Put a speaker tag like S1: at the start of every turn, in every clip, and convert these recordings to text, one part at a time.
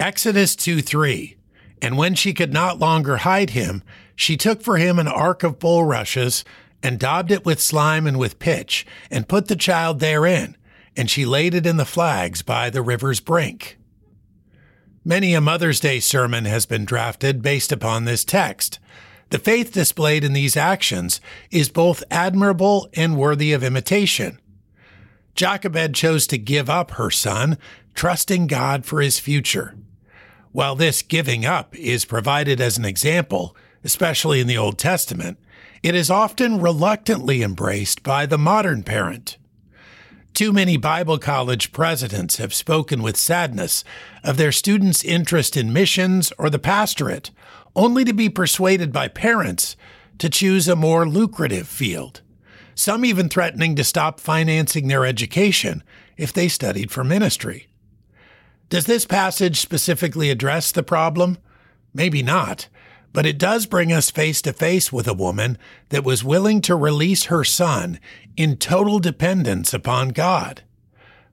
S1: Exodus 2 3. And when she could not longer hide him, she took for him an ark of bulrushes, and daubed it with slime and with pitch, and put the child therein, and she laid it in the flags by the river's brink. Many a Mother's Day sermon has been drafted based upon this text. The faith displayed in these actions is both admirable and worthy of imitation. Jochebed chose to give up her son, trusting God for his future. While this giving up is provided as an example, especially in the Old Testament, it is often reluctantly embraced by the modern parent. Too many Bible college presidents have spoken with sadness of their students' interest in missions or the pastorate, only to be persuaded by parents to choose a more lucrative field, some even threatening to stop financing their education if they studied for ministry. Does this passage specifically address the problem? Maybe not, but it does bring us face to face with a woman that was willing to release her son in total dependence upon God.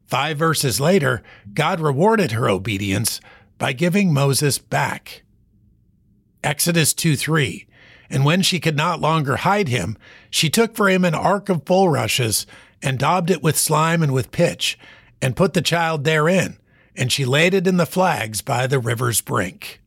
S1: Five verses later, God rewarded her obedience by giving Moses back. Exodus 2 3. And when she could not longer hide him, she took for him an ark of bulrushes, and daubed it with slime and with pitch, and put the child therein, and she laid it in the flags by the river's brink.